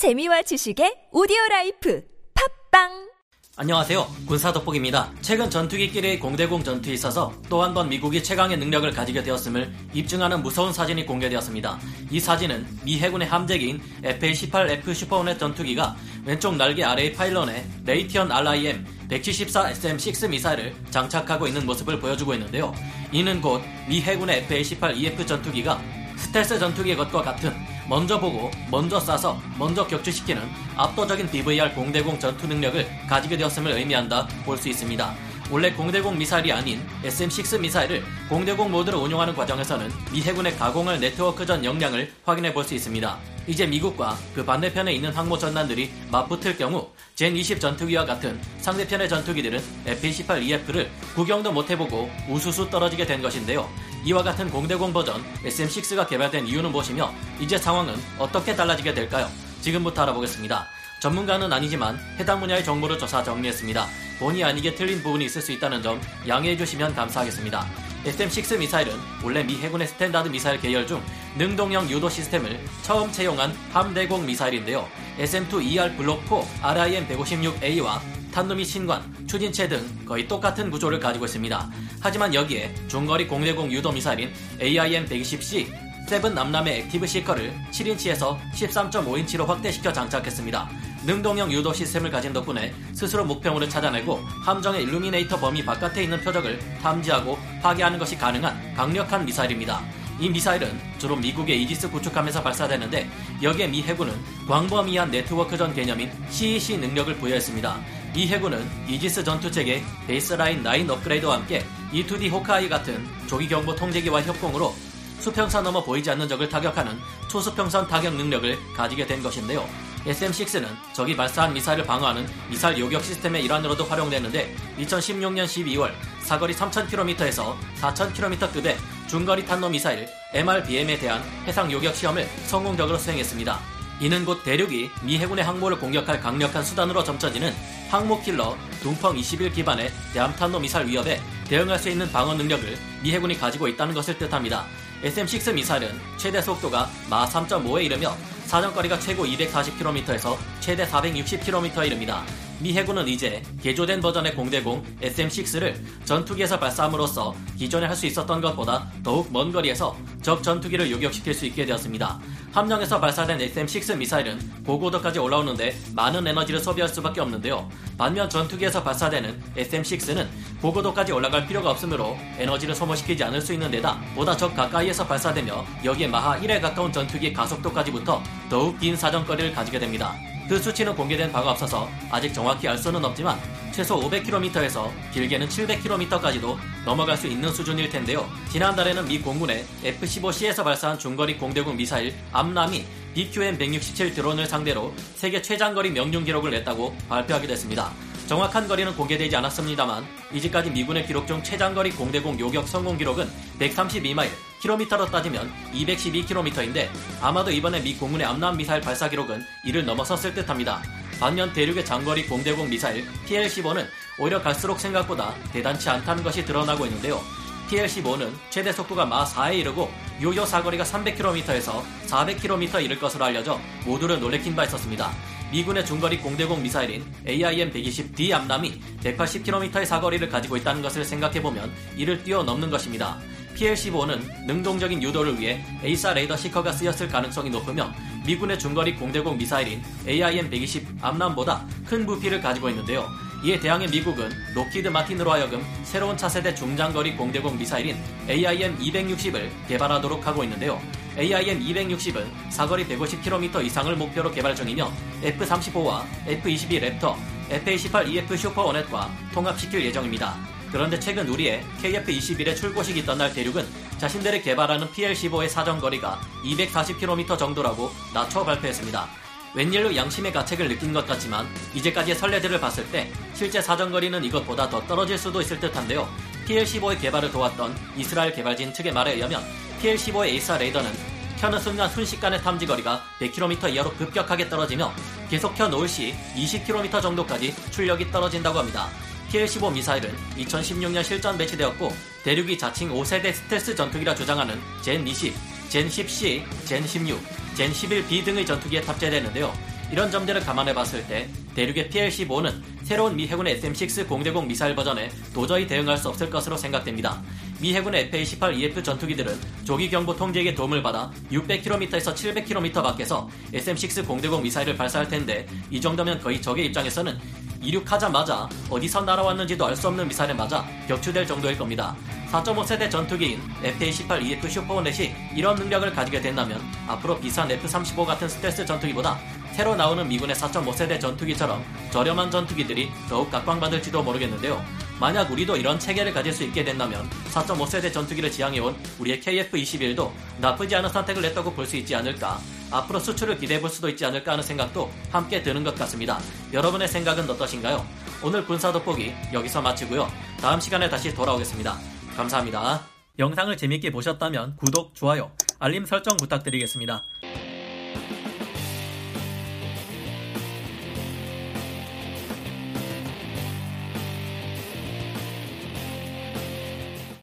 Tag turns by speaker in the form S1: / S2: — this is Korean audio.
S1: 재미와 지식의 오디오 라이프 팟빵
S2: 안녕하세요. 군사 돋보기입니다. 최근 전투기끼리의 공대공 전투에 있어서 또 한 번 미국이 최강의 능력을 가지게 되었음을 입증하는 무서운 사진이 공개되었습니다. 이 사진은 미 해군의 함재기인 FA-18F 슈퍼호넷 전투기가 왼쪽 날개 아래의 pylon에 레이시온 RIM 174 SM-6 미사일을 장착하고 있는 모습을 보여주고 있는데요. 이는 곧 미 해군의 FA-18EF 전투기가 스텔스 전투기의 것과 같은 먼저 보고 먼저 쏴서 먼저 격추시키는 압도적인 BVR 공대공 전투 능력을 가지게 되었음을 의미한다 볼 수 있습니다. 원래 공대공 미사일이 아닌 SM-6 미사일을 공대공 모드로 운용하는 과정에서는 미 해군의 가공할 네트워크전 역량을 확인해 볼 수 있습니다. 이제 미국과 그 반대편에 있는 항모 전단들이 맞붙을 경우 젠20 전투기와 같은 상대편의 전투기들은 F-18EF를 구경도 못해보고 우수수 떨어지게 된 것인데요. 이와 같은 공대공 버전 SM6가 개발된 이유는 무엇이며 이제 상황은 어떻게 달라지게 될까요? 지금부터 알아보겠습니다. 전문가는 아니지만 해당 분야의 정보를 조사 정리했습니다. 본의 아니게 틀린 부분이 있을 수 있다는 점 양해해 주시면 감사하겠습니다. SM-6 미사일은 원래 미 해군의 스탠다드 미사일 계열 중 능동형 유도 시스템을 처음 채용한 함대공 미사일인데요. SM-2ER 블록 4 RIM-156A와 탄두 및 신관, 추진체 등 거의 똑같은 구조를 가지고 있습니다. 하지만 여기에 중거리 공대공 유도 미사일인 AIM-120C seven 암람의 active seeker를 7인치에서 13.5인치로 확대시켜 장착했습니다. 능동형 유도 시스템을 가진 덕분에 스스로 목표물을 찾아내고 함정의 illuminator 범위 바깥에 있는 표적을 탐지하고 파괴하는 것이 가능한 강력한 미사일입니다. 이 미사일은 주로 미국의 이지스 구축함에서 발사되는데 여기에 미 해군은 광범위한 네트워크전 개념인 CEC 능력을 부여했습니다. 미 해군은 이지스 전투체계 베이스라인 9 업그레이드와 함께 E2D 호카이 같은 조기 경보 통제기와 협공으로 수평선 넘어 보이지 않는 적을 타격하는 초수평선 타격 능력을 가지게 된 것인데요. SM-6는 적이 발사한 미사일을 방어하는 미사일 요격 시스템의 일환으로도 활용되는데 2016년 12월 사거리 3,000km에서 4,000km 급의 중거리 탄도 미사일 MRBM에 대한 해상 요격 시험을 성공적으로 수행했습니다. 이는 곧 대륙이 미 해군의 항모를 공격할 강력한 수단으로 점쳐지는 항모킬러 둥펑 21 기반의 대함탄도 미사일 위협에 대응할 수 있는 방어 능력을 미 해군이 가지고 있다는 것을 뜻합니다. SM-6 미사일은 최대 속도가 마 3.5에 이르며 사정거리가 최고 240km에서 최대 460km에 이릅니다. 미 해군은 이제 개조된 버전의 공대공 SM-6를 전투기에서 발사함으로써 기존에 할 수 있었던 것보다 더욱 먼 거리에서 적 전투기를 요격시킬 수 있게 되었습니다. 함정에서 발사된 SM-6 미사일은 고고도까지 올라오는데 많은 에너지를 소비할 수밖에 없는데요. 반면 전투기에서 발사되는 SM-6는 고고도까지 올라갈 필요가 없으므로 에너지를 소모시키지 않을 수 있는 데다 보다 적 가까이에서 발사되며 여기에 마하 1에 가까운 전투기의 가속도까지부터 더욱 긴 사정거리를 가지게 됩니다. 그 수치는 공개된 바가 없어서 아직 정확히 알 수는 없지만 최소 500km에서 길게는 700km까지도 넘어갈 수 있는 수준일 텐데요. 지난달에는 미 공군의 F-15C에서 발사한 중거리 공대공 미사일 암람이 BQM-167 드론을 상대로 세계 최장거리 명중 기록을 냈다고 발표하기도 했습니다. 정확한 거리는 공개되지 않았습니다만 이제까지 미군의 기록 중 최장거리 공대공 요격 성공 기록은 132마일, 킬로미터로 따지면 212km인데 아마도 이번에 미 공군의 암남 미사일 발사 기록은 이를 넘어섰을 듯합니다. 반면 대륙의 장거리 공대공 미사일 PL-15는 오히려 갈수록 생각보다 대단치 않다는 것이 드러나고 있는데요. PL-15는 최대 속도가 마 4에 이르고 요요 사거리가 300km에서 400km 이를 것으로 알려져 모두를 놀래킨 바 있었습니다. 미군의 중거리 공대공 미사일인 AIM-120D 암람이 180km의 사거리를 가지고 있다는 것을 생각해보면 이를 뛰어넘는 것입니다. PL-15는 능동적인 유도를 위해 A사 레이더 시커가 쓰였을 가능성이 높으며 미군의 중거리 공대공 미사일인 AIM-120 암람보다 큰 부피를 가지고 있는데요. 이에 대항해 미국은 록히드 마틴으로 하여금 새로운 차세대 중장거리 공대공 미사일인 AIM-260을 개발하도록 하고 있는데요. AIM-260은 사거리 150km 이상을 목표로 개발 중이며 F-35와 F-22 랩터, F-18EF 슈퍼 호넷과 통합시킬 예정입니다. 그런데 최근 우리의 KF-21의 출고식이 있던 날 대륙은 자신들이 개발하는 PL-15의 사정거리가 240km 정도라고 낮춰 발표했습니다. 웬일로 양심의 가책을 느낀 것 같지만 이제까지의 선례들을 봤을 때 실제 사정거리는 이것보다 더 떨어질 수도 있을 듯한데요. PL-15의 개발을 도왔던 이스라엘 개발진 측의 말에 의하면 PL-15의 AESA 레이더는 켜는 순간 순식간에 탐지거리가 100km 이하로 급격하게 떨어지며 계속 켜 놓을 시 20km 정도까지 출력이 떨어진다고 합니다. PL-15 미사일은 2016년 실전 배치되었고 대륙이 자칭 5세대 스텔스 전투기라 주장하는 젠 20, 젠 10C, 젠 16, 젠 11B 등의 전투기에 탑재되는데요. 이런 점들을 감안해 봤을 때 대륙의 PL-15는 새로운 미 해군의 SM-6 공대공 미사일 버전에 도저히 대응할 수 없을 것으로 생각됩니다. 미 해군의 FA-18EF 전투기들은 조기 경보 통제기의 도움을 받아 600km에서 700km 밖에서 SM-6 공대공 미사일을 발사할 텐데 이 정도면 거의 적의 입장에서는 이륙하자마자 어디서 날아왔는지도 알 수 없는 미사일에 맞아 격추될 정도일 겁니다. 4.5세대 전투기인 FA-18EF 슈퍼호넷이 이런 능력을 가지게 된다면 앞으로 비싼 F-35 같은 스텔스 전투기보다 새로 나오는 미군의 4.5세대 전투기처럼 저렴한 전투기들이 더욱 각광받을지도 모르겠는데요. 만약 우리도 이런 체계를 가질 수 있게 된다면 4.5세대 전투기를 지향해온 우리의 KF-21도 나쁘지 않은 선택을 했다고 볼 수 있지 않을까. 앞으로 수출을 기대해 볼 수도 있지 않을까 하는 생각도 함께 드는 것 같습니다. 여러분의 생각은 어떠신가요? 오늘 군사 돋보기 여기서 마치고요. 다음 시간에 다시 돌아오겠습니다. 감사합니다. 영상을 재밌게 보셨다면 구독, 좋아요, 알림 설정 부탁드리겠습니다.